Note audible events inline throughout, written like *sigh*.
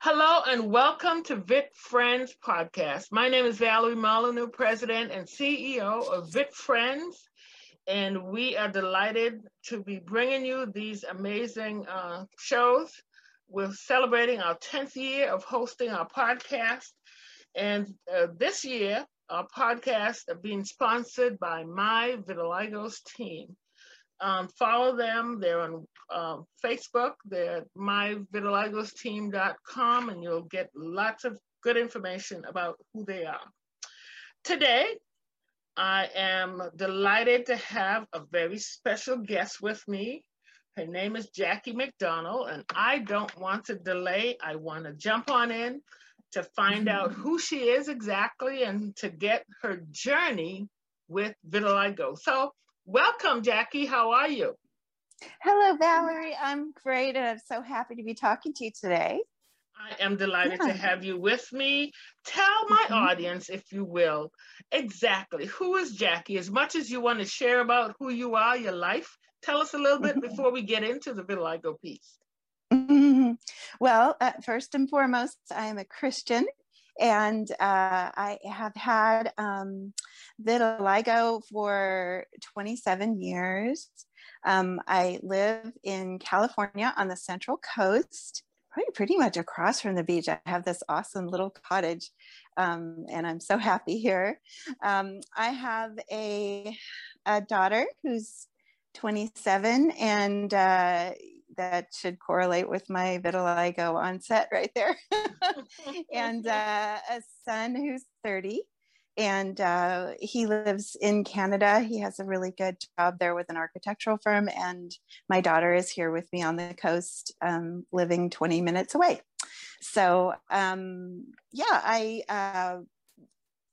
Hello and welcome to Vic Friends Podcast. My name is Valerie Molyneux, President and CEO of Vic Friends, and we are delighted to be bringing you these amazing uh, shows. We're celebrating our 10th year of hosting our podcast, and uh, this year, our podcast are being sponsored by My Vitiligo's team. Um, follow them. They're on uh, Facebook. They're myvitiligoteam.com, and you'll get lots of good information about who they are. Today, I am delighted to have a very special guest with me. Her name is Jackie McDonald, and I don't want to delay. I want to jump on in to find *laughs* out who she is exactly and to get her journey with vitiligo. So Welcome, Jackie. How are you? Hello, Valerie. I'm great, and I'm so happy to be talking to you today. I am delighted yeah. to have you with me. Tell my mm-hmm. audience, if you will, exactly who is Jackie. As much as you want to share about who you are, your life, tell us a little bit mm-hmm. before we get into the vitiligo piece. Mm-hmm. Well, uh, first and foremost, I am a Christian and uh, I have had um, vitiligo for 27 years. Um, I live in California on the Central Coast, pretty, pretty much across from the beach. I have this awesome little cottage, um, and I'm so *laughs* happy here. Um, I have a, a daughter who's 27, and uh, that should correlate with my vitiligo onset *laughs* right there. *laughs* and uh, a son who's 30 and uh, he lives in Canada. He has a really good job there with an architectural firm. And my daughter is here with me on the coast, um, living 20 minutes away. So, um, yeah, I uh,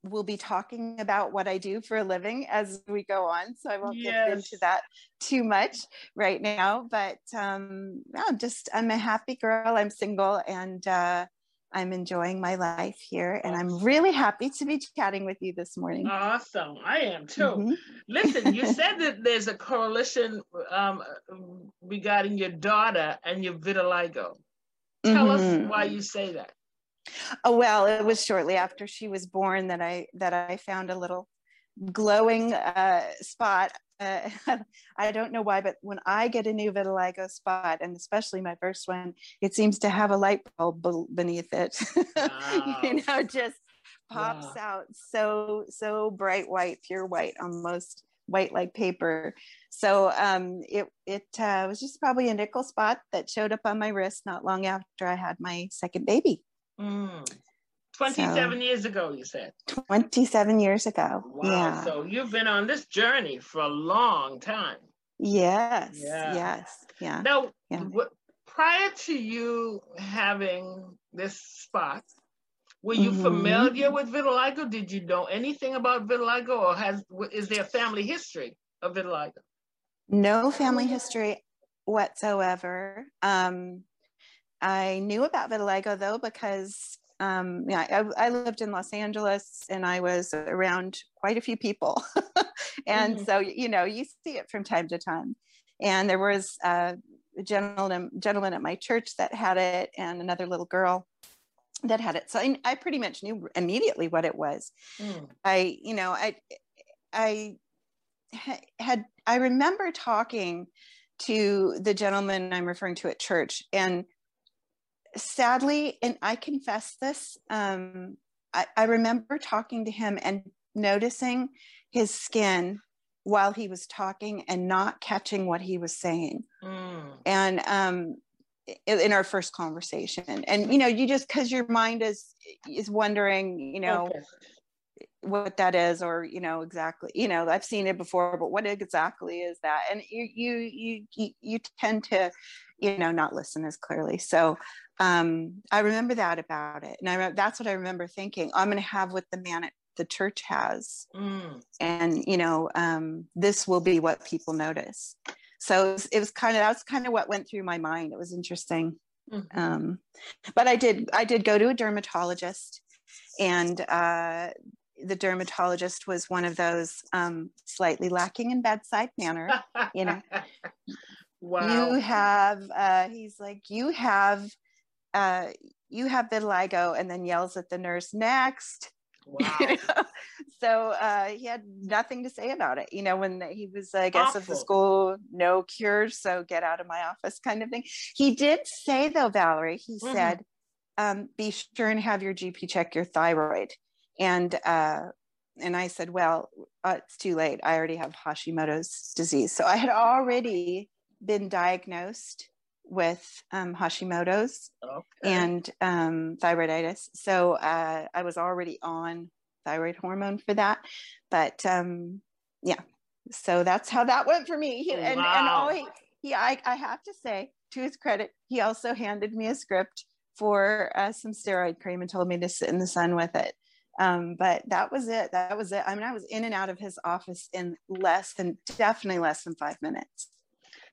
will be talking about what I do for a living as we go on. So I won't yes. get into that too much right now. But um, yeah, just I'm a happy girl. I'm single and uh, I'm enjoying my life here. And I'm really happy to be chatting with you this morning. Awesome. I am too. Mm-hmm. Listen, you *laughs* said that there's a correlation um, regarding your daughter and your vitiligo. Tell mm-hmm. us why you say that. Oh well, it was shortly after she was born that I that I found a little glowing uh, spot. Uh, *laughs* I don't know why, but when I get a new vitiligo spot, and especially my first one, it seems to have a light bulb beneath it. *laughs* Wow. you know, just pops wow. out so so bright white, pure white, almost white like paper. So um, it it uh, was just probably a nickel spot that showed up on my wrist not long after I had my second baby. Mm. 27 so, years ago, you said. 27 years ago. Wow. Yeah. So you've been on this journey for a long time. Yes. Yeah. Yes. Yeah. Now, yeah. W- prior to you having this spot, were you mm-hmm. familiar with vitiligo? Did you know anything about vitiligo, or has is there a family history of vitiligo? No family history whatsoever. Um, I knew about vitiligo though because um, yeah, I, I, lived in Los Angeles and I was around quite a few people, *laughs* and mm-hmm. so you know you see it from time to time. And there was a gentleman gentleman at my church that had it, and another little girl that had it. So I, I pretty much knew immediately what it was. Mm. I you know I I had I remember talking to the gentleman I'm referring to at church and sadly, and I confess this, um, I, I remember talking to him and noticing his skin while he was talking and not catching what he was saying. Mm. And um, in, our first conversation, and you know, you just because your mind is is wondering, you know. Okay. what that is or you know exactly you know i've seen it before but what exactly is that and you you you you tend to you know not listen as clearly so um, I remember that about it. And I that's what I remember thinking. I'm going to have what the man at the church has. Mm. And, you know, um, this will be what people notice. So it was, it was, kind of, that's kind of what went through my mind. It was interesting. Mm-hmm. Um, but I did, I did go to a dermatologist and, uh, the dermatologist was one of those um, slightly lacking in bedside manner, you know. *laughs* Wow. You have, uh, he's like, you have uh, you have vitiligo and then yells at the nurse next *laughs* Wow. you know? so uh, he had nothing to say about it you know when he was i guess of the school no cure so get out of my office kind of thing he did say though valerie he Mhm. said um, be sure and have your gp check your thyroid and uh, and i said well uh, it's too late i already have hashimoto's disease so i had already been diagnosed with um, hashimoto's Okay. and um, thyroiditis. So uh, I was already on thyroid hormone for that. But um, yeah, so that's how that went for me. And, and all he, he I, I have to say, to his credit, he also handed me a script for uh, some steroid cream and told me to sit in the sun with it. Um, but that was it. That was it. I mean, I was in and out of his office in less than, definitely less than five minutes.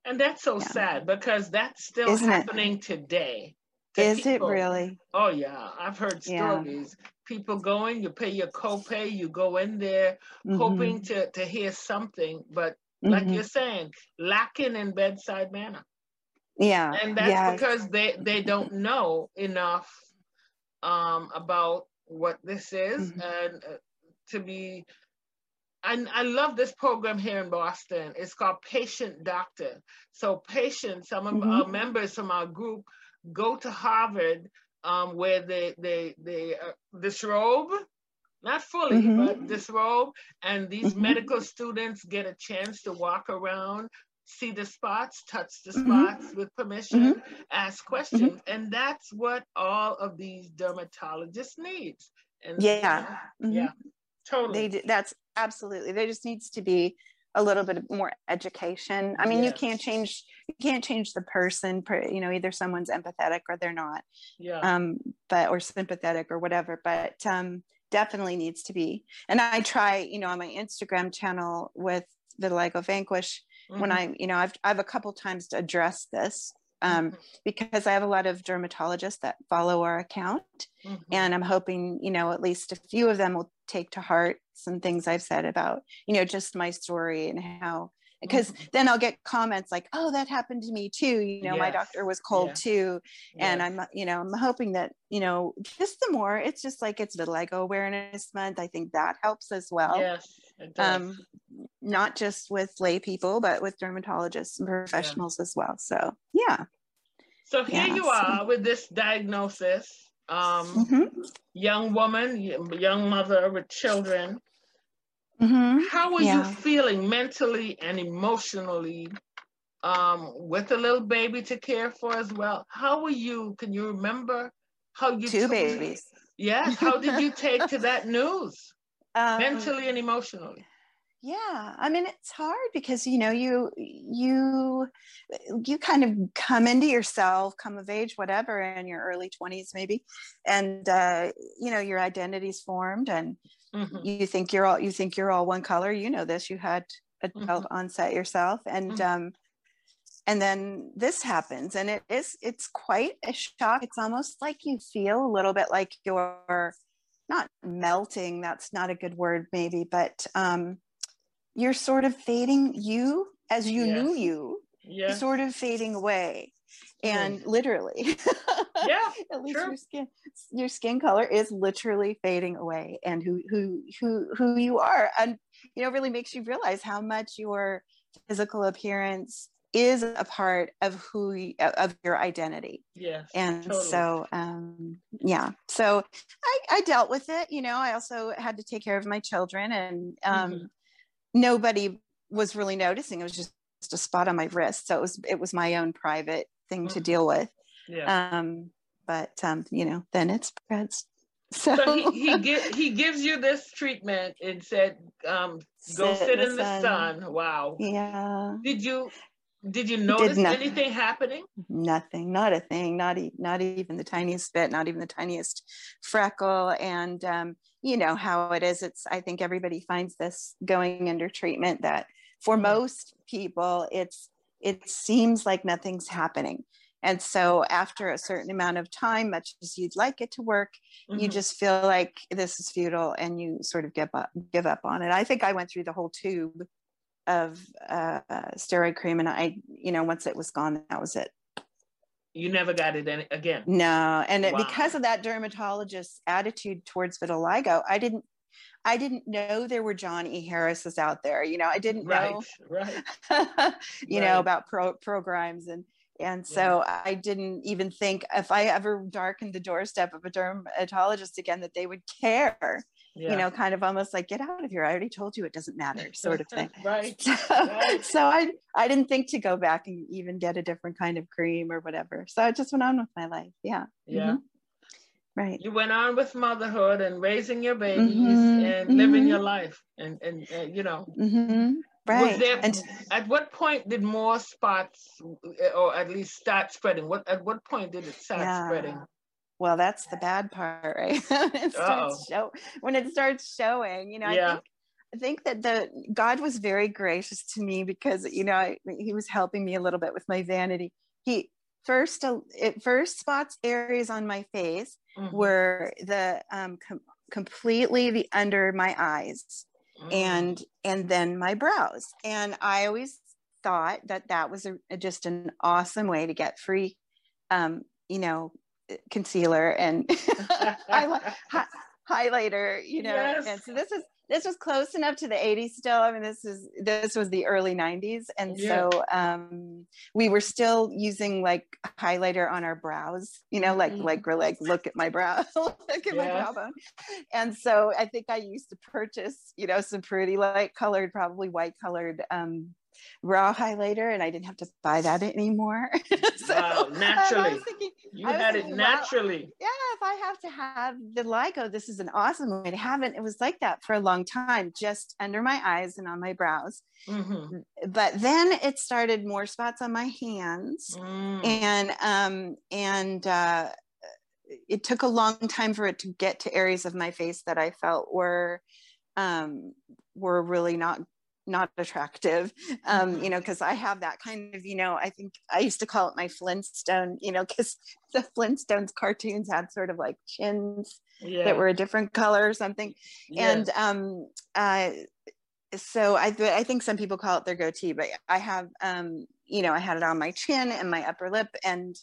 And that's so Yeah. sad because that's still Isn't it? happening today. to Is it really? Oh yeah, I've heard stories. Yeah. People going, you pay your copay, you go in there Mhm. hoping to to hear something, but like Mhm. you're saying, lacking in bedside manner. yeah. And that's because they they don't know enough um about what this is Mhm. and uh, to be and I love this program here in Boston. It's called Patient Doctor. So patients, some of Mhm. our members from our group go to Harvard um, where they they they uh, disrobe, not fully, Mhm. but disrobe, and these Mhm. medical students get a chance to walk around, see the spots, touch the Mhm. spots with permission, ask questions, and that's what all of these dermatologists needs. And Yeah. Yeah, totally. they do, that's absolutely there just needs to be a little bit more education i mean you can't change you can't change the person you know either someone's empathetic or they're not yeah. um but or sympathetic or whatever but um definitely needs to be and i try you know on my instagram channel with the vitiligo vanquish when Mhm. i you know i've i've a couple times to address this um Mhm. because i have a lot of dermatologists that follow our account Mhm. and i'm hoping you know at least a few of them will take to heart some things i've said about you know just my story and how because Mhm. then i'll get comments like oh that happened to me too you know my doctor was cold Yes. too and Yes. i'm you know i'm hoping that you know just the more it's just like it's vitiligo awareness month i think that helps as well yes, it does. um not just with lay people but with dermatologists and professionals as well so yeah so here yeah, you so- are with this diagnosis, um, Mhm. young woman, young mother with children. Mhm. How are Yeah. you feeling mentally and emotionally um, with a little baby to care for as well? How were you? Can you remember how you two took- babies Yes. How did you take to *laughs* that news um, mentally and emotionally? Yeah i mean it's hard because you know you you you kind of come into yourself come of age whatever in your early 20s maybe and uh, you know your identity's formed and Mhm. you think you're all you think you're all one color you know this you had adult onset yourself and Mhm. um and then this happens and it is it's quite a shock it's almost like you feel a little bit like you're not melting that's not a good word maybe but um you're sort of fading you as you knew you Yeah. sort of fading away and literally *laughs* Yeah. at least True. your skin your skin color is literally fading away and who who who who you are and you know really makes you realize how much your physical appearance is a part of who you, of your identity Yes. and totally. so um yeah so I, I dealt with it you know i also had to take care of my children and um Mhm. Nobody was really noticing it was just a spot on my wrist so it was it was my own private thing to Mhm. deal with yeah. um but um you know then it spreads *laughs* so, So he he, gi- he gives you this treatment and said, um, go sit, in the sun. Wow. yeah Did you did you notice nothing. anything happening? nothing not a thing not e- not even the tiniest bit not even the tiniest freckle and um you know how it is it's i think everybody finds this going under treatment that for Mhm. most people it's it seems like nothing's happening and so after a certain amount of time much as you'd like it to work you Mhm. just feel like this is futile and you sort of give up give up on it i think i went through the whole tube of uh, steroid cream and i you know once it was gone that was it You never got it any, again. No, and wow. because of that dermatologist's attitude towards vitiligo, I didn't I didn't know there were John E. Harris's out there. You know, I didn't right, know, *laughs* right. *laughs* you right. know, about pro programs and and so yeah. I didn't even think if I ever darkened the doorstep of a dermatologist again that they would care. Yeah. You know, kind of almost like get out of here. I already told you it doesn't matter, *laughs* sort of thing. *laughs* right. So, right. so I I didn't think to go back and even get a different kind of cream or whatever. So I just went on with my life. Yeah. Yeah. Mm-hmm. Right. You went on with motherhood and raising your babies mm-hmm. and mm-hmm. living your life and and uh, you know. Mm-hmm. Right. There, and at what point did more spots, or at least start spreading? What at what point did it start yeah. spreading? Well, that's the bad part, right? *laughs* it starts show, when it starts showing, you know, yeah. I think I think that the God was very gracious to me because you know I, He was helping me a little bit with my vanity. He first uh, it first spots areas on my face mm-hmm. were the um, com- completely the under my eyes mm. and and then my brows and i always thought that that was a, just an awesome way to get free um, you know concealer and *laughs* highlighter you know yes. and so this is this was close enough to the 80s still i mean this is this was the early 90s and yeah. so um we were still using like highlighter on our brows you know like mm-hmm. like we're like look at my brow *laughs* look at yeah. my brow bone and so i think i used to purchase you know some pretty light colored probably white colored um raw highlighter and I didn't have to buy that anymore. *laughs* so wow, *laughs* naturally. Thinking, you had thinking, it naturally. yeah, if I have to have vitiligo, this is an awesome way to have it. It was like that for a long time, just under my eyes and on my brows. Mm-hmm. But then it started more spots on my hands. Mm. And um and uh it took a long time for it to get to areas of my face that I felt were um were really not not attractive um mm-hmm. you know because i have that kind of you know i think i used to call it my flintstone you know because *laughs* the flintstones cartoons had sort of like chins yeah. that were a different color or something yeah. and um uh so I, I think some people call it their goatee but i have um you know i had it on my chin and my upper lip and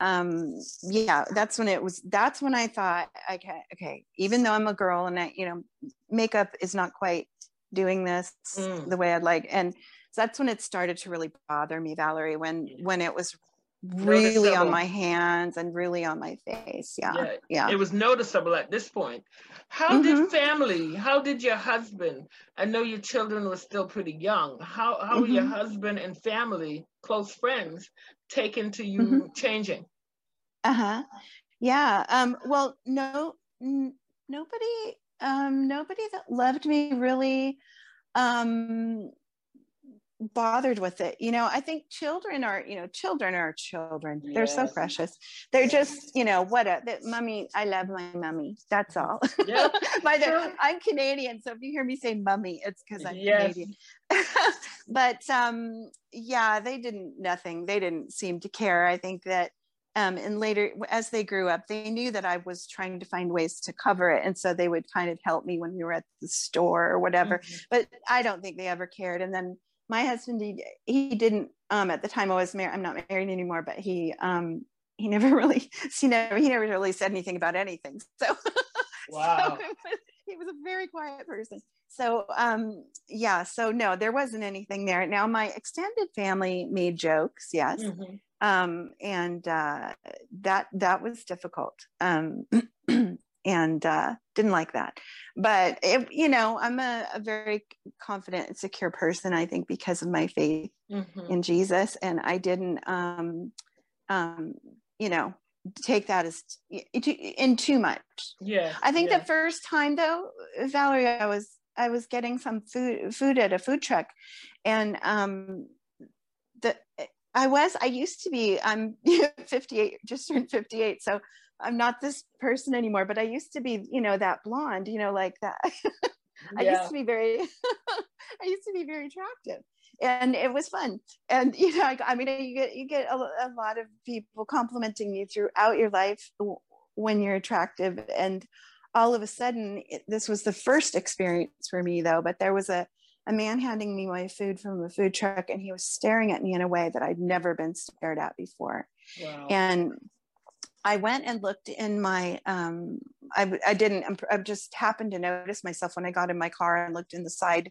um yeah that's when it was that's when i thought okay okay even though i'm a girl and i you know makeup is not quite doing this mm. the way I'd like. And so that's when it started to really bother me, Valerie, when when it was really on my hands and really on my face. Yeah. yeah. yeah. It was noticeable at this point. How mm-hmm. did family, how did your husband, I know your children were still pretty young. How how mm-hmm. were your mm-hmm. husband and family, close friends, taken to you mm-hmm. changing? Uh-huh. Yeah. Um, well, no, n- nobody um, nobody that loved me really um, bothered with it. You know, I think children are, you know, children are children. They're so precious. They're just, you know, what a that mummy. I love my mummy. That's all. *laughs* Yeah. By the, I'm Canadian, so if you hear me say mummy, it's because I'm yes. Canadian. *laughs* but um, yeah, they didn't nothing. They didn't seem to care. I think that um, and later as they grew up they knew that i was trying to find ways to cover it and so they would kind of help me when we were at the store or whatever. Mm-hmm. but i don't think they ever cared and then my husband he, he didn't um, at the time i was married i'm not married anymore but he um, he never *laughs* really he never he never really said anything about anything so *laughs* wow. so was, he was a very quiet person. So um yeah so no there wasn't anything there. Now my extended family made jokes yes. Mm-hmm um, and uh, that that was difficult. Um, *clears throat* and uh, didn't like that. But it, you know i'm a, a, very confident and secure person i think because of my faith mm-hmm. in jesus. And i didn't um, um, you know take that as in too much. Yeah i think yeah. the first time though valerie i was i was getting some food food at a food truck. And um the I was, I used to be, I'm *laughs* 58, just turned 58. So I'm not this person anymore, but I used to be, you know, that blonde, you know, like that. *laughs* I yeah. used to be very, *laughs* I used to be very attractive and it was fun. And, you know, I, I mean, you get, you get a, a lot of people complimenting you throughout your life when you're attractive. And all of a sudden, it, this was the first experience for me though, but there was a, a man handing me my food from a food truck and he was staring at me in a way that I'd never been stared at before. Wow. And I went and looked in my, um, I, I didn't, I just happened to notice myself when I got in my car and looked in the side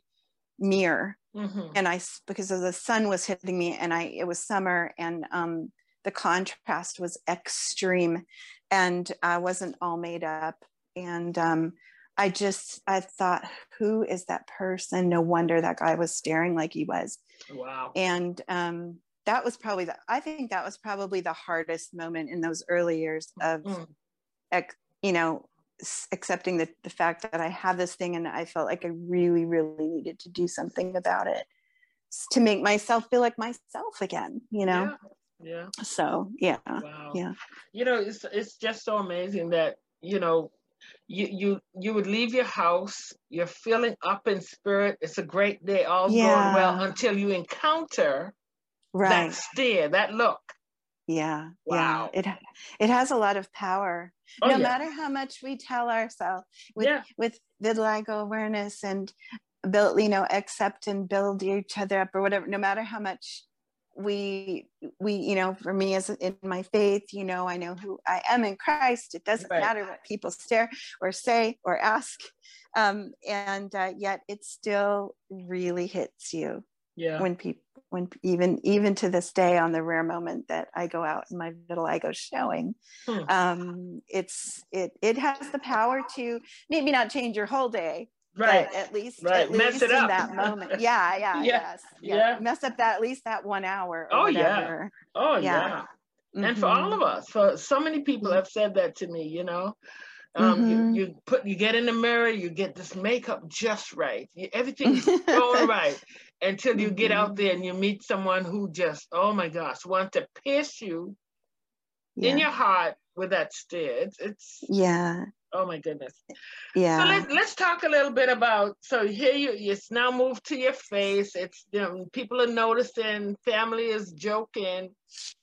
mirror. Mm-hmm. And I, because of the sun was hitting me and I, it was summer and um, the contrast was extreme and I wasn't all made up. And um, I just, I thought, who is that person? No wonder that guy was staring like he was. Wow. And um, that was probably the, I think that was probably the hardest moment in those early years of, mm. you know, accepting the, the fact that I have this thing and I felt like I really, really needed to do something about it to make myself feel like myself again, you know? Yeah. yeah. So yeah. Wow. Yeah. You know, it's it's just so amazing that, you know, you you you would leave your house, you're feeling up in spirit, it's a great day, all's yeah. going well until you encounter right. that stare, that look. Yeah. Wow. Yeah. It it has a lot of power. Oh, no yeah. matter how much we tell ourselves with yeah. with vitiligo awareness and build, you know, accept and build each other up or whatever, no matter how much we we you know for me as in my faith you know i know who i am in christ it doesn't right. matter what people stare or say or ask um, and uh, yet it still really hits you yeah when people when even even to this day on the rare moment that i go out and my vitiligo showing hmm. um, it's it it has the power to maybe not change your whole day right at least right. at mess least in up. that *laughs* moment yeah yeah yeah, yes, yeah yeah mess up that at least that one hour oh whatever. yeah oh yeah, yeah. Mm-hmm. and for all of mm-hmm. us for so many people have said that to me you know um, mm-hmm. you, you put you get in the mirror you get this makeup just right you, everything's going *laughs* right until you mm-hmm. get out mm-hmm. there and you meet someone who just oh my gosh want to pierce you in your heart with that stare it's, it's yeah Oh my goodness. Yeah. So let, let's talk a little bit about. So here you, it's now moved to your face. It's you know, people are noticing. Family is joking.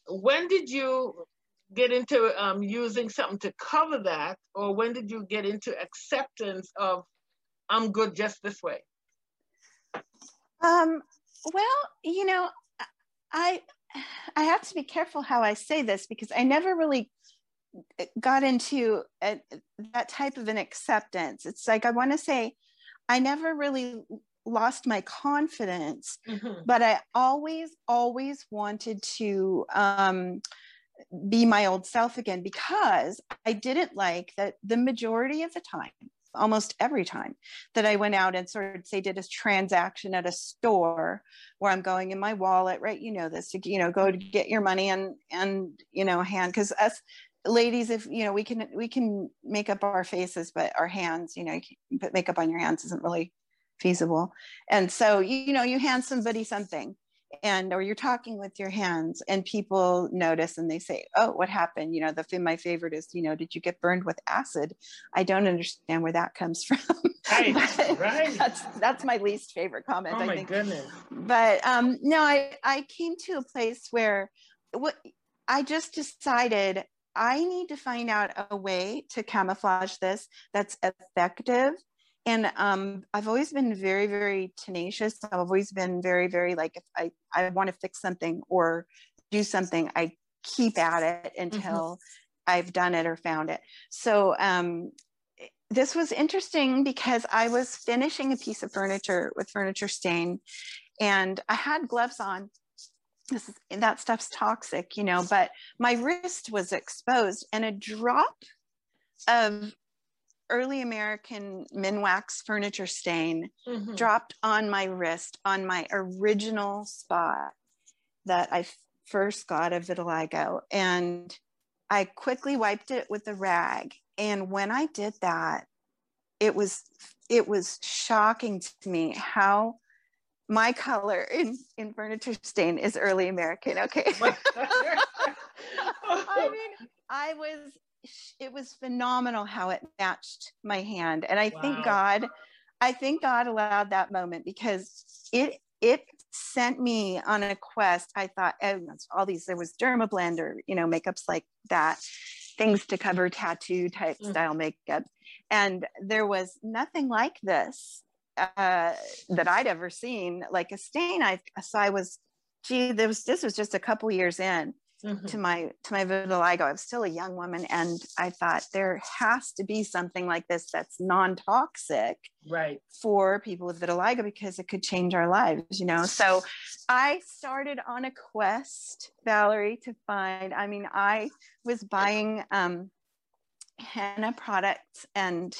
When did you get into um, using something to cover that, or when did you get into acceptance of I'm good just this way? Um. Well, you know, I I have to be careful how I say this because I never really got into a, that type of an acceptance. It's like I want to say, I never really lost my confidence, mm-hmm. but I always, always wanted to um, be my old self again because I didn't like that the majority of the time, almost every time that I went out and sort of say did a transaction at a store where I'm going in my wallet, right? You know this, you know, go to get your money and and you know hand because us ladies if you know we can we can make up our faces but our hands you know you put makeup on your hands isn't really feasible. And so you know you hand somebody something and or you're talking with your hands and people notice and they say oh what happened? You know the thing my favorite is you know did you get burned with acid? I don't understand where that comes *laughs* from. Right right. that's that's my least favorite comment oh I my think. goodness. But um no i i came to a place where what i just decided I need to find out a way to camouflage this that's effective. And um, I've always been very, very tenacious. I've always been very, very like if I, I want to fix something or do something, I keep at it until mm-hmm. I've done it or found it. So um, this was interesting because I was finishing a piece of furniture with furniture stain and I had gloves on this is, that stuff's toxic, you know, but my wrist was exposed and a drop of early American Minwax furniture stain mm-hmm. dropped on my wrist on my original spot that I first got of vitiligo. And I quickly wiped it with a rag. And when I did that, it was it was shocking to me how my color in, in furniture stain is early American. Okay. *laughs* *laughs* I mean, I was, it was phenomenal how it matched my hand. And I wow. think God, I think God allowed that moment because it, it sent me on a quest. I thought, oh, all these, there was Dermablend or, you know, makeups like that, things to cover tattoo type mm. style makeup. And there was nothing like this uh, that I'd ever seen, like a stain. I so I was, gee, there was this was just a couple years in, mm-hmm. to my to my vitiligo. I was still a young woman, and I thought there has to be something like this that's non-toxic, right, for people with vitiligo because it could change our lives. You know, so I started on a quest, Valerie, to find. I mean, I was buying um, henna products and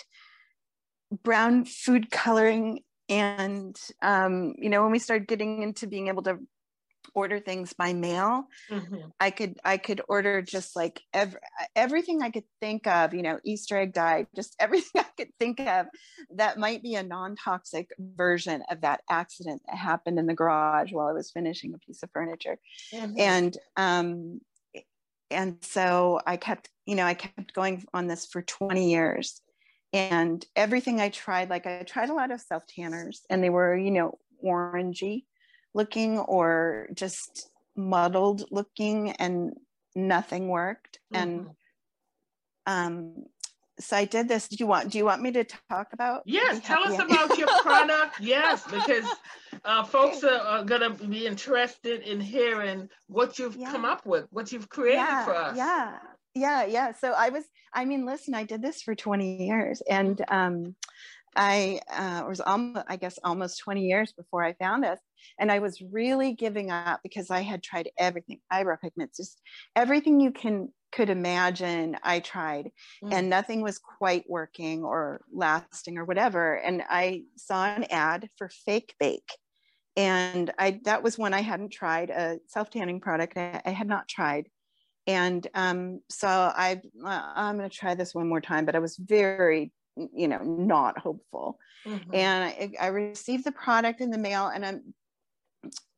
brown food coloring and um, you know when we started getting into being able to order things by mail mm-hmm. i could i could order just like every, everything i could think of you know easter egg dye just *laughs* everything i could think of that might be a non-toxic version of that accident that happened in the garage while i was finishing a piece of furniture mm-hmm. and um and so i kept you know i kept going on this for 20 years and everything i tried like i tried a lot of self tanners and they were you know orangey looking or just muddled looking and nothing worked mm-hmm. and um so I did this. Do you want do you want me to talk about? Yes, tell us about your product. *laughs* Yes, because uh, folks are, are, gonna be interested in hearing what you've yeah. come up with, what you've created yeah, for us. Yeah, yeah, yeah. So I was, I mean, listen, I did this for 20 years, and um, I uh, was almost, I guess, almost 20 years before I found this. And I was really giving up because I had tried everything, eyebrow pigments, just everything you can could imagine. I tried, mm. and nothing was quite working or lasting or whatever. And I saw an ad for Fake Bake, and I that was when I hadn't tried a self tanning product. I, I had not tried, and um, so I uh, I'm going to try this one more time. But I was very you know not hopeful mm-hmm. and I, I, received the product in the mail and i'm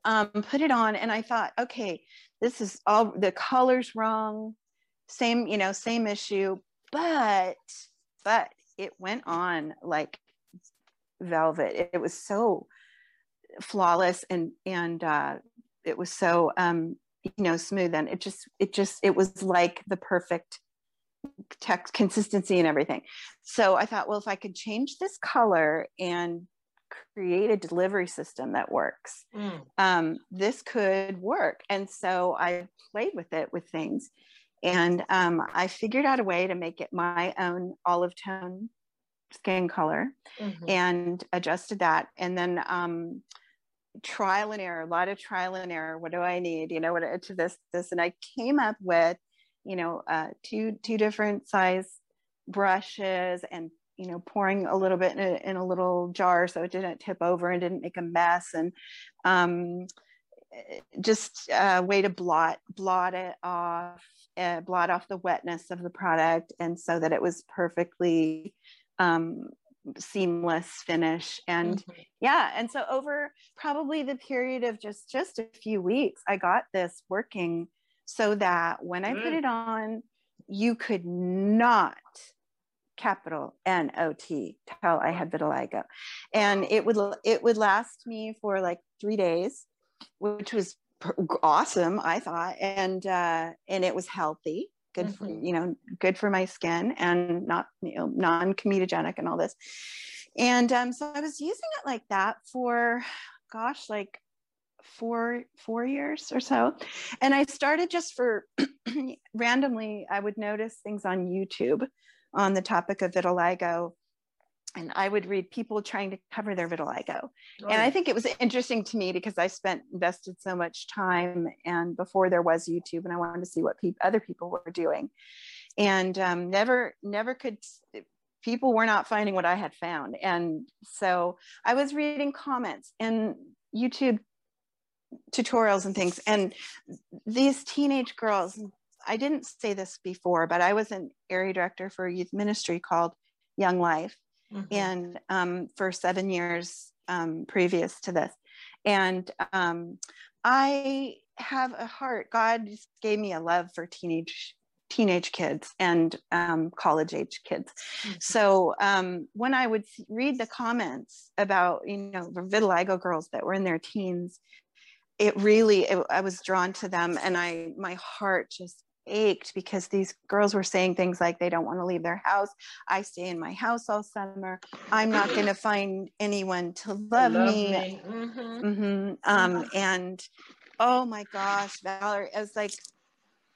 um, put it on and i thought okay this is all the colors wrong same you know same issue but but it went on like velvet it, it was so flawless and and uh, it was so um you know smooth and it just it just it was like the perfect text consistency and everything. So I thought, well, if I could change this color and create a delivery system that works, mm. um, this could work. And so I played with it with things. And um, I figured out a way to make it my own olive tone skin color mm-hmm. and adjusted that. And then um, trial and error, a lot of trial and error. What do I need? You know, what to this, this. And I came up with you know, uh, two two different size brushes and you know pouring a little bit in a, in a little jar so it didn't tip over and didn't make a mess and um, just a way to blot blot it off uh, blot off the wetness of the product and so that it was perfectly um, seamless finish and mm-hmm. yeah and so over probably the period of just just a few weeks i got this working so that when I put mm. it on, you could not capital N O T tell I had vitiligo, and it would it would last me for like three days, which was awesome I thought, and uh, and it was healthy, good mm-hmm. for you know good for my skin and not you know non comedogenic and all this, and um, so I was using it like that for gosh like four four years or so. And i started just for *clears throat* randomly i would notice things on youtube on the topic of vitiligo and i would read people trying to cover their vitiligo oh. and i think it was interesting to me because i spent invested so much time and before there was youtube and i wanted to see what pe- other people were doing and um, never never could people were not finding what i had found and so i was reading comments and youtube tutorials and things. And these teenage girls, I didn't say this before, but I was an area director for a youth ministry called Young Life. Mm-hmm. And um, for seven years um, previous to this. And um, I have a heart, God just gave me a love for teenage teenage kids and um, college age kids. Mm-hmm. So um, when I would read the comments about, you know, vitiligo girls that were in their teens it really it, i was drawn to them and i my heart just ached because these girls were saying things like they don't want to leave their house i stay in my house all summer i'm not going to *clears throat* find anyone to love, love me, me. Mm-hmm. Mm-hmm. Um, and oh my gosh valerie it was like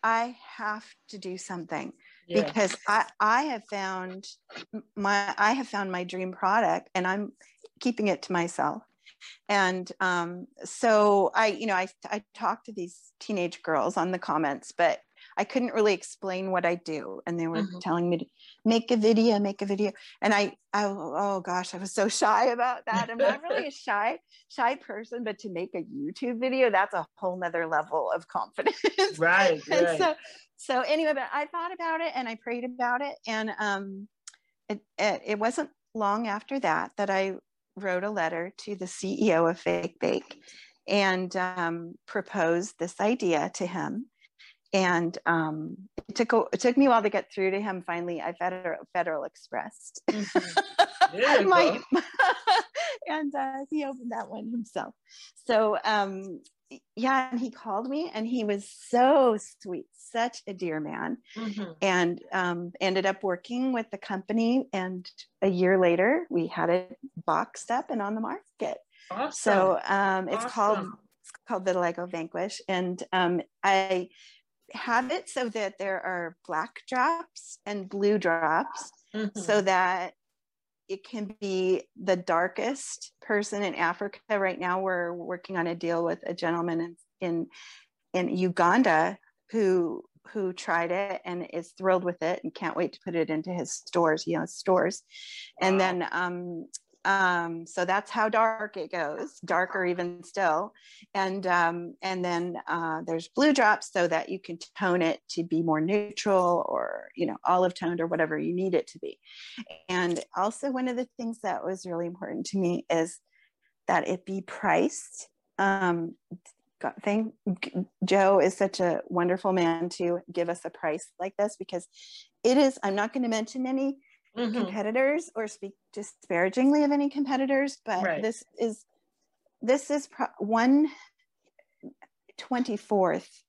I have to do something Yeah. because I I have found my I have found my dream product and I'm keeping it to myself. And um, so I, you know, I I talked to these teenage girls on the comments, but I couldn't really explain what I do, and they were Mhm. telling me to make a video, make a video, and I, I, oh gosh, I was so shy about that. I'm not really a shy shy person, but to make a YouTube video, that's a whole nother level of confidence. *laughs* Right, *laughs* and right. so so anyway but i thought about it and i prayed about it and um it, it, it wasn't long after that that i wrote a letter to the ceo of fake bake and um, proposed this idea to him and um, it took a, it took me a while to get through to him finally i federal, federal expressed Mhm. There *laughs* my *laughs* and uh, he opened that one himself. So um, yeah, and he called me, and he was so sweet, such a dear man, Mhm. and um, ended up working with the company. And a year later, we had it boxed up and on the market. Awesome. So um, it's called Awesome. it's called Vitiligo Vanquish, and um, I have it so that there are black drops and blue drops Mhm. so that it can be the darkest person in Africa. Right now, we're working on a deal with a gentleman in in, in Uganda who who tried it and is thrilled with it and can't wait to put it into his stores. you know, stores, and then um, um, so that's how dark it goes, darker even still. And um, and then uh, there's blue drops so that you can tone it to be more neutral or you know olive toned or whatever you need it to be. And also, one of the things that was really important to me is that it be priced. Um, God, thank Joe is such a wonderful man to give us a price like this because it is. I'm not going to mention any Mhm. competitors or speak disparagingly of any competitors, but Right. this is this is pro- one twenty fourth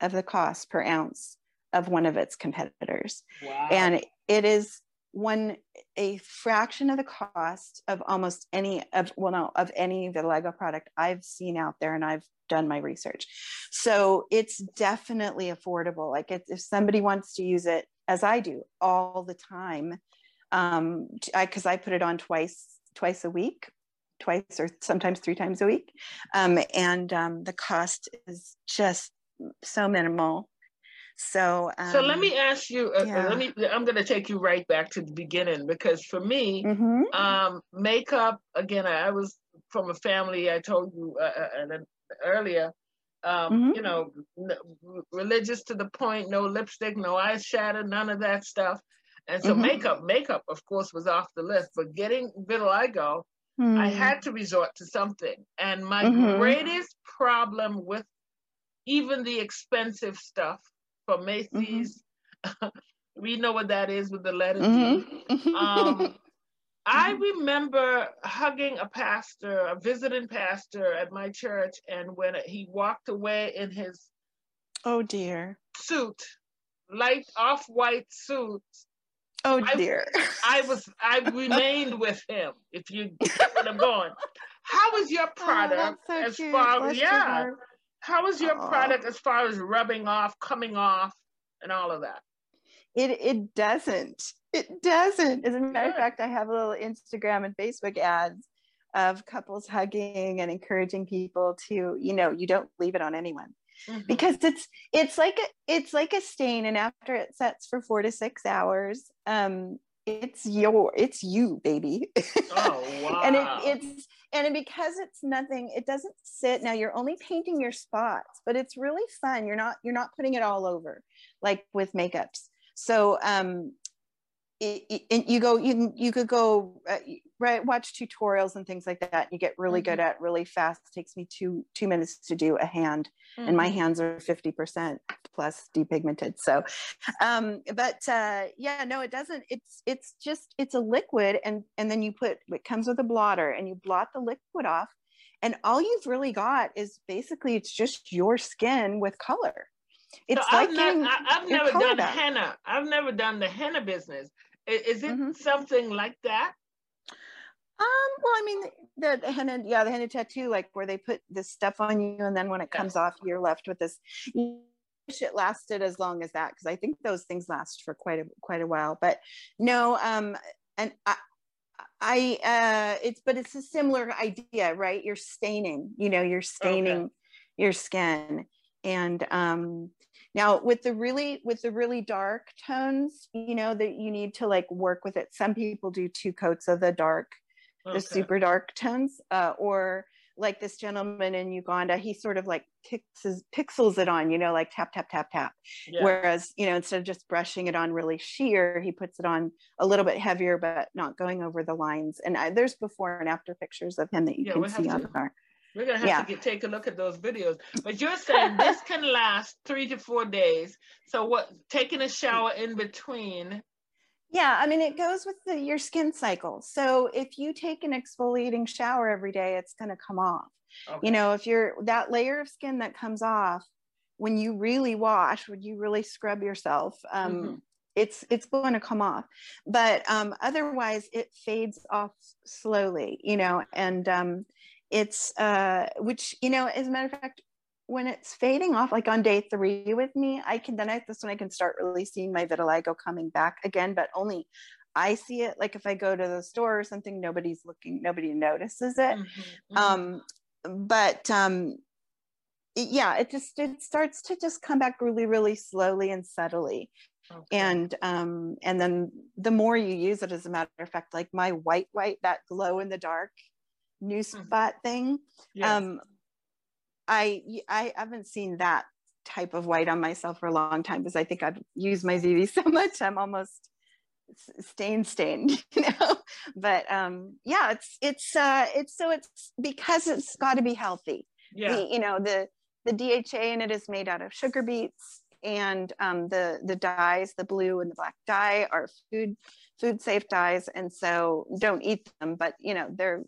of the cost per ounce of one of its competitors Wow. and it is one a fraction of the cost of almost any of well no of any vitiligo product i've seen out there and i've done my research so it's definitely affordable like if, if somebody wants to use it as i do all the time um i because I put it on twice twice a week twice or sometimes three times a week um and um the cost is just so minimal so um, so let me ask you. Uh, uh, yeah. let me. I'm going to take you right back to the beginning because for me, mhm. um, makeup again. I, I was from a family. I told you uh, uh, earlier. Um, Mhm. You know, religious to the point. No lipstick, no eyeshadow, none of that stuff. And so Mhm. makeup, makeup, of course, was off the list. But getting vitiligo, I Hmm. I had to resort to something. And my Mhm. greatest problem with even the expensive stuff from Macy's, *laughs* we know what that is with the letter D. Mhm. Um, I Mhm. remember hugging a pastor, a visiting pastor at my church, and when he walked away in his oh dear. suit, light off-white suit, Oh dear. I *laughs* was I remained with him. If you get what I'm going, how is your Oh, product that's so as cute. far Bless your yeah? How is your product as far as rubbing off, coming off, and all of that? It it doesn't. It doesn't. As a matter of fact, I have a little Instagram and Facebook ads of couples hugging and encouraging people to, you know, you don't leave it on anyone Mhm. because it's it's like a it's like a stain, and after it sets for four to six hours, um, it's your it's you, baby. oh wow! *laughs* and it, it's and it, because it's nothing it doesn't sit now you're only painting your spots but it's really fun you're not you're not putting it all over like with makeups so um and you go you can you could go uh, right watch tutorials and things like that you get really good at really fast it takes me two two minutes to do a hand and my Mhm. hands are 50% plus depigmented so um but uh yeah no it doesn't it's it's just it's a liquid and and then you put it comes with a blotter and you blot the liquid off and all you've really got is basically it's just your skin with color it's so like I've, I, have never done henna. I've never done the henna business. Is, it Mhm. something like that? Um, well, I mean, the, the henna, yeah, the henna tattoo, like where they put this stuff on you, and then when it Yeah. comes off, you're left with this. it lasted as long as that because I think those things last for quite a quite a while. But no, um, and I, I uh, it's but it's a similar idea, right? You're staining, you know, you're staining okay. your skin, and um, now with the really with the really dark tones, you know that you need to like work with it. Some people do two coats of the dark, okay. the super dark tones, uh, or like this gentleman in Uganda, he sort of like pixels pixels it on, you know, like tap tap tap tap. Yeah. Whereas, you know, instead of just brushing it on really sheer, he puts it on a little bit heavier, but not going over the lines. And I, there's before and after pictures of him that you yeah, can see on our. We're gonna have yeah. to get, take a look at those videos. But you're saying this can *laughs* last three to four days. So what? Taking a shower in between yeah, I mean, it goes with the, your skin cycle. So if you take an exfoliating shower every day, it's going to come off. Okay. You know, if you're that layer of skin that comes off when you really wash, when you really scrub yourself, um, mm-hmm. it's it's going to come off. But um, otherwise, it fades off slowly. You know, and um, it's uh, which you know, as a matter of fact, when it's fading off, like on day three with me, I can then I, this when I can start really seeing my vitiligo coming back again, but only I see it. Like if I go to the store or something, nobody's looking, nobody notices it. Mm-hmm, mm-hmm. Um, but um, yeah, it just it starts to just come back really, really slowly and subtly. Okay. And um, and then the more you use it, as a matter of fact, like my white white, that glow in the dark new mm-hmm. spot thing. Um, I I haven't seen that type of white on myself for a long time because I think I've used my ZV so much I'm almost stain stained, *laughs* you know. But um, yeah, it's it's uh, it's so it's because it's got to be healthy. Yeah, the, you know the the DHA in it is made out of sugar beets and um, the the dyes, the blue and the black dye, are food food safe dyes, and so don't eat them. But you know they're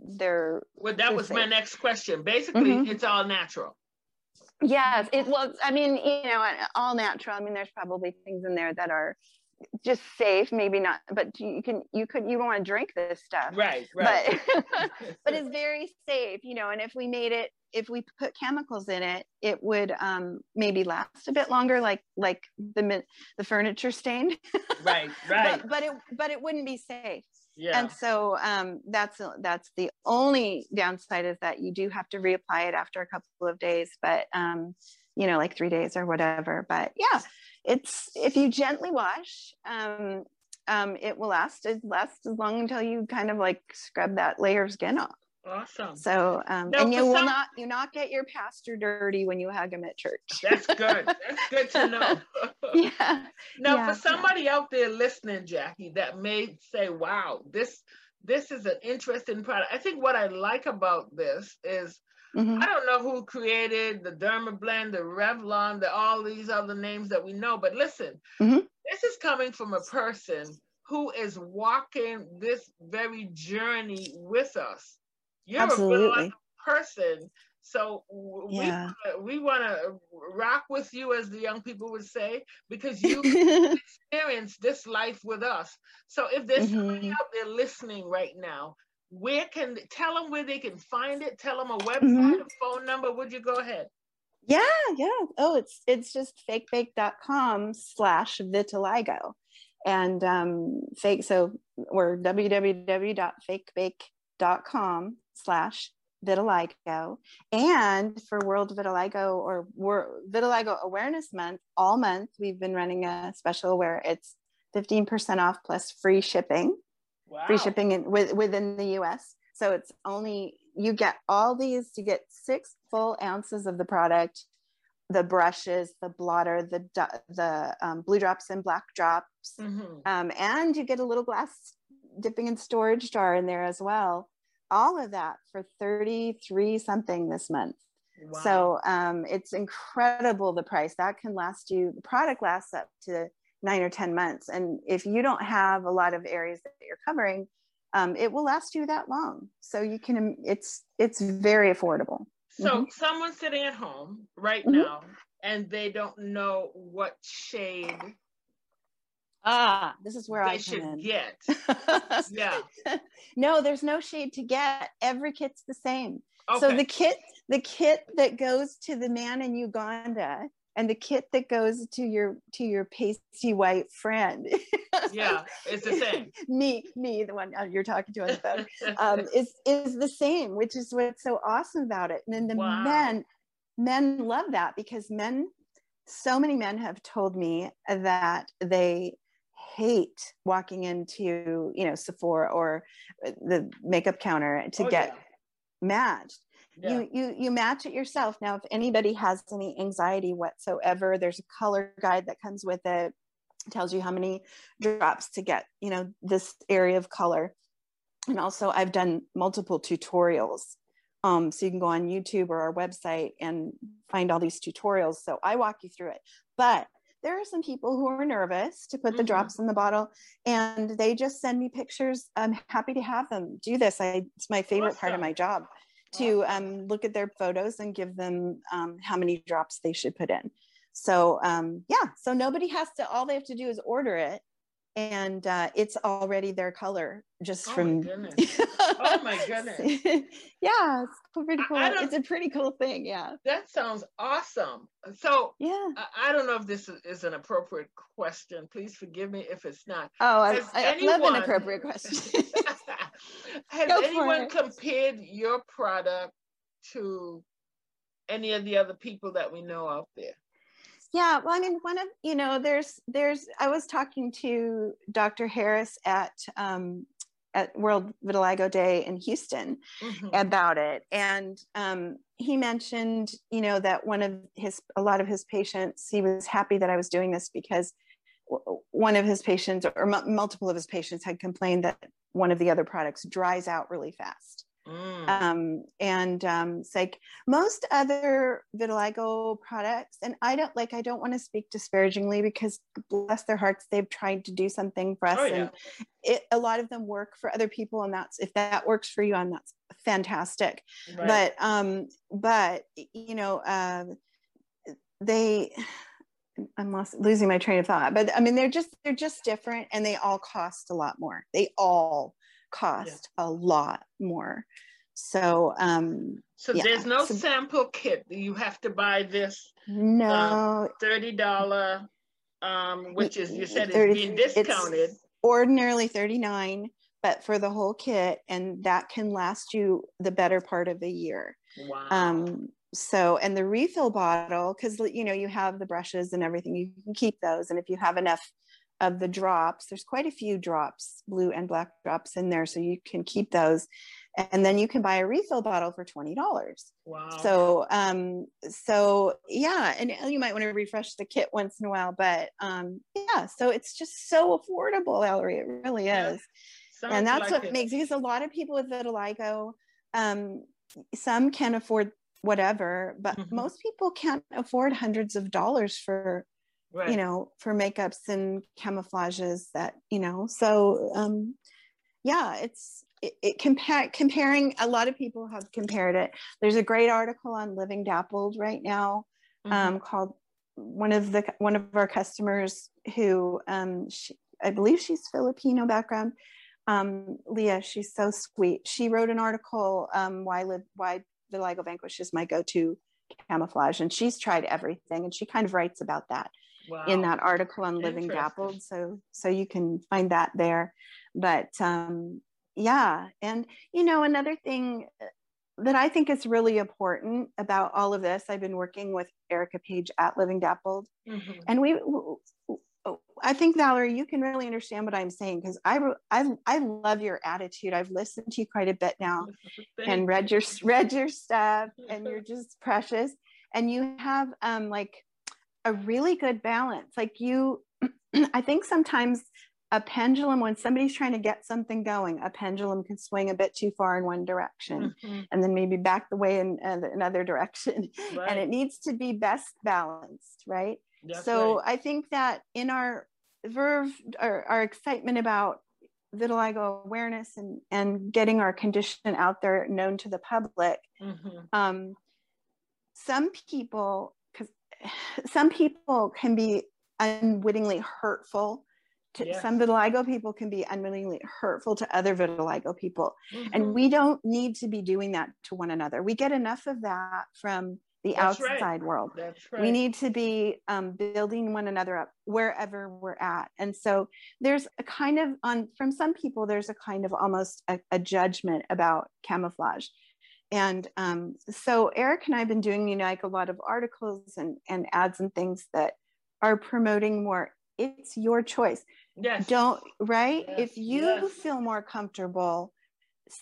they're well that was my next question. Basically mm-hmm. it's all natural. Yes it was i mean you know all natural. I mean there's probably things in there that are just safe maybe not but you can you could you don't want to drink this stuff. Right right. but *laughs* *laughs* but it's very safe you know and if we made it if we put chemicals in it it would um maybe last a bit longer like like the the furniture stain. *laughs* Right right. But, but it but it wouldn't be safe yeah. And so um, that's that's the only downside is that you do have to reapply it after a couple of days, but um, you know, like three days or whatever. But yeah, it's if you gently wash, um, um, it will last. It lasts as long until you kind of like scrub that layer of skin off. Awesome. So, um, and you will some... not you not get your pastor dirty when you hug him at church. That's good. That's good to know. *laughs* yeah. Now, yeah. for somebody out there listening, Jackie, that may say, "Wow, this this is an interesting product." I think what I like about this is. Mm-hmm. I don't know who created the Dermablend, the Revlon, the all these other names that we know, but listen, mm-hmm. this is coming from a person who is walking this very journey with us. You're Absolutely. a person. So yeah. we, we want to rock with you, as the young people would say, because you *laughs* experienced this life with us. So if there's mm-hmm. somebody out there listening right now, where can tell them where they can find it? Tell them a website, mm-hmm. a phone number. Would you go ahead? Yeah, yeah. Oh, it's it's just fakebake.com slash vitiligo. And um fake so we're www.fakebake.com slash vitiligo. And for World Vitiligo or Vitiligo Awareness Month, all month, we've been running a special where it's 15% off plus free shipping, wow. free shipping in, with, within the US. So it's only, you get all these, you get six full ounces of the product, the brushes, the blotter, the, the um, blue drops and black drops. Mm-hmm. Um, and you get a little glass dipping and storage jar in there as well all of that for 33 something this month. Wow. So um, it's incredible the price that can last you. The product lasts up to nine or 10 months. And if you don't have a lot of areas that you're covering, um, it will last you that long. So you can, it's, it's very affordable. So mm-hmm. someone sitting at home right mm-hmm. now and they don't know what shade Ah, this is where I should in. get. *laughs* yeah. *laughs* No, there's no shade to get. Every kit's the same. Okay. So the kit, the kit that goes to the man in Uganda and the kit that goes to your to your pasty white friend *laughs* yeah it's the same me me the one uh, you're talking to on the phone um, is is the same which is what's so awesome about it and then the wow. men men love that because men so many men have told me that they hate walking into you know sephora or the makeup counter to oh, get yeah. matched. Yeah. you you you match it yourself. Now if anybody has any anxiety whatsoever there's a color guide that comes with it tells you how many drops to get you know this area of color. And also i've done multiple tutorials. Um, so you can go on youtube or our website and find all these tutorials. So i walk you through it. But there are some people who are nervous to put the mm-hmm. drops in the bottle and they just send me pictures i'm happy to have them do this I, it's my favorite awesome. part of my job to um, look at their photos and give them um, how many drops they should put in. So um, yeah, so nobody has to, all they have to do is order it and uh, it's already their color just oh from. *laughs* My oh my goodness. yeah, it's pretty cool. It's a pretty cool thing. Yeah. That sounds awesome. So yeah, I, I don't know if this is an appropriate question. Please forgive me if it's not. Oh, I, I anyone... love an appropriate question. *laughs* Has Go anyone compared your product to any of the other people that we know out there? Yeah, well, I mean, one of you know, there's there's I was talking to Dr. Harris at um, at World Vitiligo Day in Houston mm-hmm. about it, and um, he mentioned you know that one of his a lot of his patients he was happy that I was doing this because one of his patients or m- multiple of his patients had complained that one of the other products dries out really fast. Mm. Um, and um, it's like most other vitiligo products, and I don't like, I don't want to speak disparagingly because bless their hearts, they've tried to do something for us. Oh, yeah. And it, a lot of them work for other people. And that's, if that works for you, and that's fantastic. Right. But, um, but, you know, uh, they, I'm lost, losing my train of thought, but I mean, they're just, they're just different and they all cost a lot more. They all cost yeah. a lot more. So, um, so yeah. there's no so, sample kit. You have to buy this. No. Uh, $30, um, which is, you said 30, it's being discounted. Ordinarily 39 but for the whole kit and that can last you the better part of a year. Wow. Um, so and the refill bottle because you know you have the brushes and everything you can keep those and if you have enough of the drops there's quite a few drops blue and black drops in there so you can keep those and then you can buy a refill bottle for $20 wow so um so yeah and you might want to refresh the kit once in a while but um yeah so it's just so affordable Valerie it really is yeah. and that's like what it. makes because a lot of people with vitiligo um some can afford whatever but mm-hmm. most people can't afford hundreds of dollars for right. you know for makeups and camouflages that you know so um yeah it's it, it compare comparing a lot of people have compared it there's a great article on living dappled right now mm-hmm. um, called one of the one of our customers who um, she, i believe she's filipino background um, leah she's so sweet she wrote an article um, why live why Vitiligo Vanquish is my go-to camouflage, and she's tried everything, and she kind of writes about that wow. in that article on Living Dappled. So so you can find that there. But um, yeah, and you know another thing that I think is really important about all of this. I've been working with Erica Page at Living Dappled, mm-hmm. and we I think Valerie, you can really understand what I'm saying because I, I I love your attitude. I've listened to you quite a bit now, *laughs* and read your read your stuff, and *laughs* you're just precious. And you have um like a really good balance. Like you, *clears throat* I think sometimes a pendulum when somebody's trying to get something going, a pendulum can swing a bit too far in one direction, mm-hmm. and then maybe back the way in uh, another *laughs* direction, right. and it needs to be best balanced, right? That's so right. I think that in our verve, our, our excitement about vitiligo awareness and, and getting our condition out there known to the public, mm-hmm. um, some people, some people can be unwittingly hurtful to some vitiligo people can be unwittingly hurtful to other vitiligo people mm-hmm. and we don't need to be doing that to one another we get enough of that from the That's outside right. world. Right. We need to be um, building one another up wherever we're at. And so there's a kind of on from some people, there's a kind of almost a, a judgment about camouflage. And um, so Erica and I have been doing you know, like a lot of articles and, and ads and things that are promoting more. It's your choice. Yes. Don't right. Yes. If you yes. feel more comfortable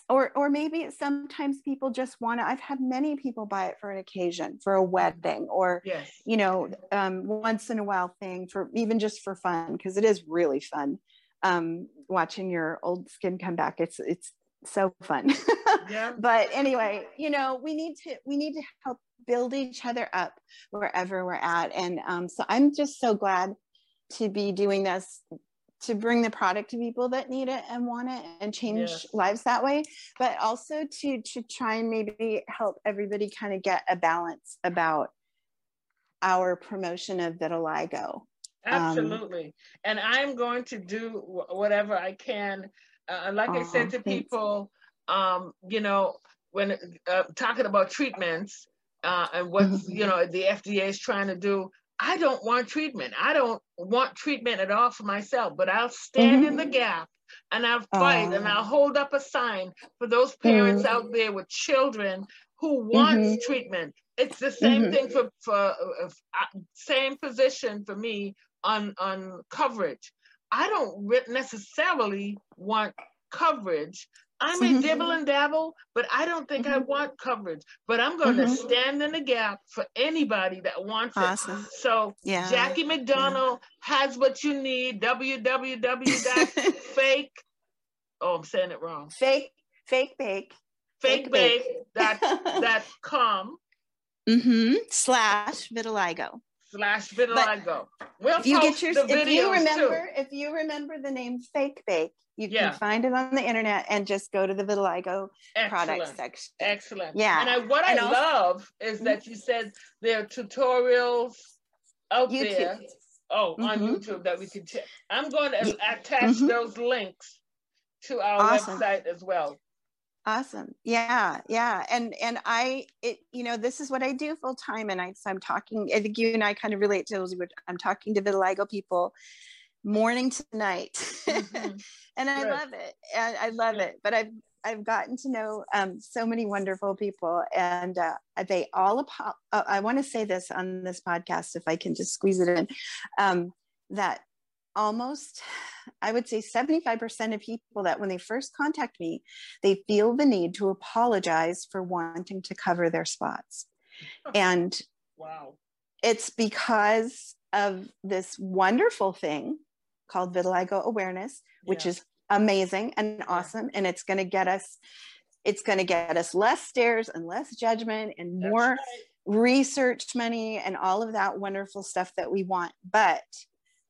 or or maybe sometimes people just want to i've had many people buy it for an occasion for a wedding or yes. you know um, once in a while thing for even just for fun because it is really fun um, watching your old skin come back it's it's so fun *laughs* yeah. *laughs* but anyway you know we need to we need to help build each other up wherever we're at. And um, so i'm just so glad to be doing this to bring the product to people that need it and want it and change yes. lives that way but also to to try and maybe help everybody kind of get a balance about our promotion of vitiligo. Um, absolutely. Um, and i'm going to do whatever i can. Uh, like i said to people um, you know when uh, talking about treatments uh, and what mm-hmm. you know the fda is trying to do I don't want treatment. I don't want treatment at all for myself, but I'll stand mm-hmm. in the mm-hmm. gap and I'll fight and I'll hold up a sign for those parents mm-hmm. out there with children who want mm-hmm. treatment. It's the same mm-hmm. thing for, for uh, uh, same position for me on, on coverage. I don't necessarily want coverage I may mm-hmm. dibble and dabble, but I don't think mm-hmm. I want coverage. But I'm going mm-hmm. to stand in the gap for anybody that wants awesome. it. So yeah. Jackie McDonald yeah. has what you need. www.fake. *laughs* oh, I'm saying it wrong. Fake, fake bake. Fake, bake. Dot, *laughs* dot com. Mm-hmm. Slash vitiligo slash vitiligo. We'll if you get your, if you remember, too. if you remember the name Fake Bake, you yeah. can find it on the internet and just go to the vitiligo Excellent. product section. Excellent. Yeah. And I, what and I also, love is that you said there are tutorials out YouTube. there. Oh, mm-hmm. on YouTube that we can check. I'm going to attach mm-hmm. those links to our awesome. website as well. Awesome. Yeah, yeah. And and I it you know this is what I do full time and I so I'm talking I think you and I kind of relate to those. I'm talking to vitiligo people morning to night. Mm-hmm. *laughs* and I love it. And I love it. But I've I've gotten to know um, so many wonderful people, and uh, they all. Apo- uh, I want to say this on this podcast, if I can just squeeze it in, um, that almost, I would say, seventy-five percent of people that when they first contact me, they feel the need to apologize for wanting to cover their spots, and wow, it's because of this wonderful thing called vitiligo awareness which yeah. is amazing and awesome. And it's going to get us it's going to get us less stares and less judgment and more right. research money and all of that wonderful stuff that we want. But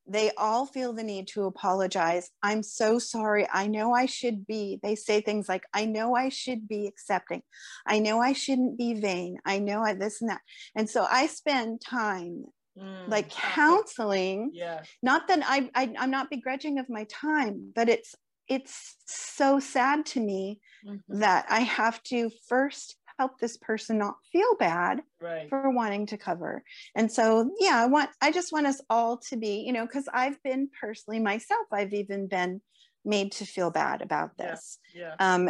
they all feel the need to apologize. I'm so sorry. I know I should be. They say things like, I know I should be accepting. I know I shouldn't be vain. I know I this and that. And so I spend time mm, like counseling yeah not that I, I i'm not begrudging of my time but it's it's so sad to me mm-hmm. that i have to first help this person not feel bad right. for wanting to cover and so yeah i want i just want us all to be you know because i've been personally myself i've even been made to feel bad about this yeah, yeah. Um,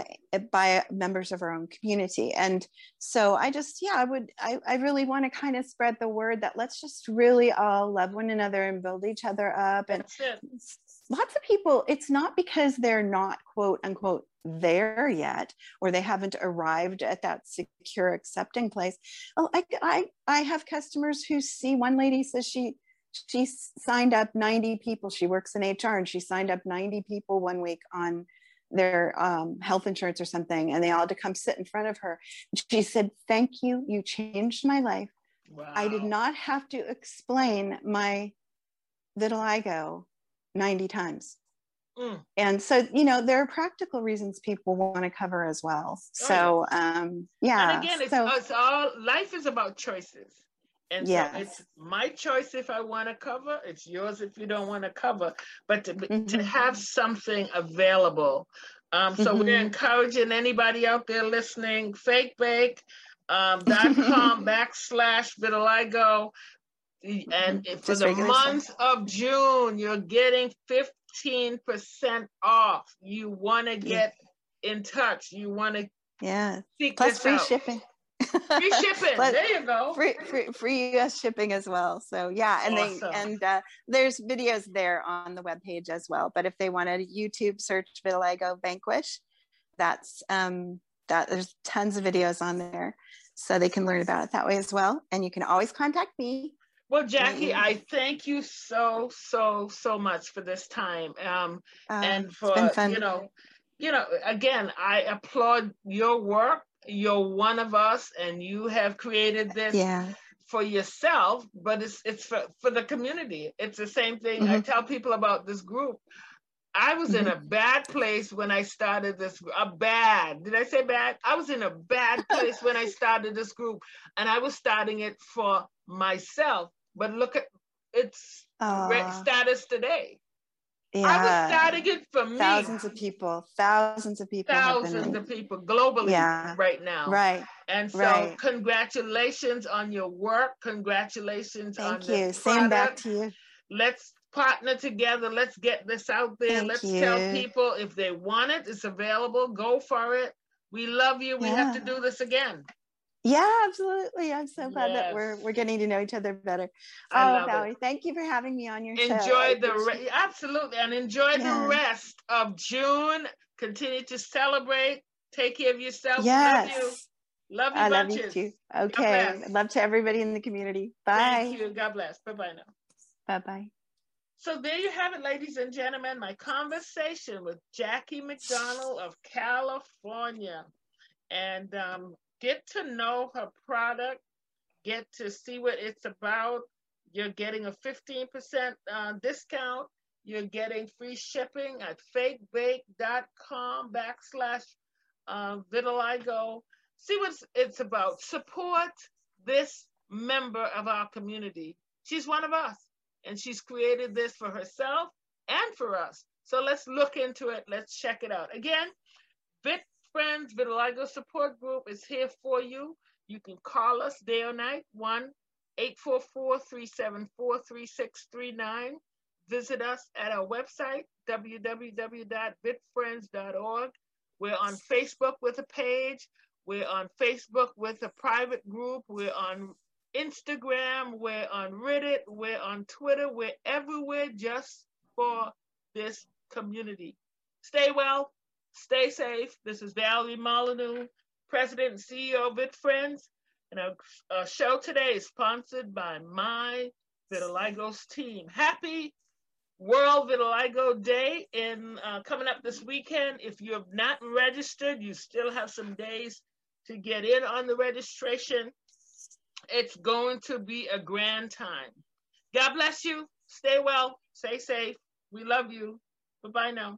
by members of our own community. And so I just, yeah, I would, I, I really want to kind of spread the word that let's just really all love one another and build each other up. And lots of people, it's not because they're not quote unquote there yet or they haven't arrived at that secure accepting place. Oh, I, I, I have customers who see one lady says she, she signed up 90 people. She works in HR and she signed up 90 people one week on their um, health insurance or something, and they all had to come sit in front of her. She said, Thank you. You changed my life. Wow. I did not have to explain my vitiligo 90 times. Mm. And so, you know, there are practical reasons people want to cover as well. Oh, so, um, yeah. And again, it's, so, it's all life is about choices. And yes. so it's my choice if I want to cover, it's yours if you don't want to cover, but to, mm-hmm. to have something available. Um, so mm-hmm. we're encouraging anybody out there listening, fake bake, um, dot com *laughs* backslash vitiligo. And for Just the month of June, you're getting 15% off. You want to get in touch. You want to Yeah. seek Plus free out. shipping. Free shipping. *laughs* Plus- there you go. free, free, free US shipping as well. So yeah, and Awesome. they and uh, there's videos there on the webpage as well. But if they want to YouTube search vitiligo vanquish, that's um that there's tons of videos on there. So they can learn about it that way as well. And you can always contact me. Well, Jackie, Mm-mm. I thank you so, so, so much for this time. Um, Uh, and for you know you know again i applaud your work you're one of us and you have created this yeah. for yourself but it's it's for, for the community it's the same thing i Mhm. tell people about this group i was in a Mm-hmm. bad place when i started this a bad did i say bad i was in a bad *laughs* place when i started this group and i was starting it for myself but look at its Aw, ah. status today i was yeah. starting it for me Thousands of people, thousands of people. thousands of people globally Yeah. right now. Right. And so right. congratulations on your work. Congratulations on Thank this you. Same back to you. Let's partner together. Let's get this out there. Thank Let's tell people if they want it, it's available. Go for it. We love you. We have to do this again. Yeah, absolutely. I'm so glad that we're we're getting to know each other better. Oh, it. Valerie, thank you for having me on your show. Enjoy the re- absolutely and enjoy the rest of June. Continue to celebrate. Take care of yourself. Love you. Yes. Love you I love you too. Okay. Love to everybody in the community. Bye. Thank you. God bless. Bye bye now. Bye bye. So there you have it, ladies and gentlemen, my conversation with Jackie McDonald of California. And um, get to know her product, get to see what it's about. You're getting a 15% uh, discount. You're getting free shipping at fakebake.com backslash uh, vitiligo. See what it's about. Support this member of our community. She's one of us and she's created this for herself and for us. So let's look into it. Let's check it out. Again, Vit Friends Vitiligo Support Group is here for you. You can call us day or night, 1 844 374 3639. Visit us at our website, www.vitfriends.org. We're on Facebook with a page. We're on Facebook with a private group. We're on Instagram, we're on Reddit, we're on Twitter, we're everywhere just for this community. Stay well, stay safe. This is Valerie Molyneux, President and CEO of Vit Friends. And our, our show today is sponsored by my Vitiligos team. Happy World Vitiligo Day in uh, coming up this weekend. If you have not registered, you still have some days to get in on the registration. It's going to be a grand time. God bless you. Stay well. Stay safe. We love you. Bye bye now.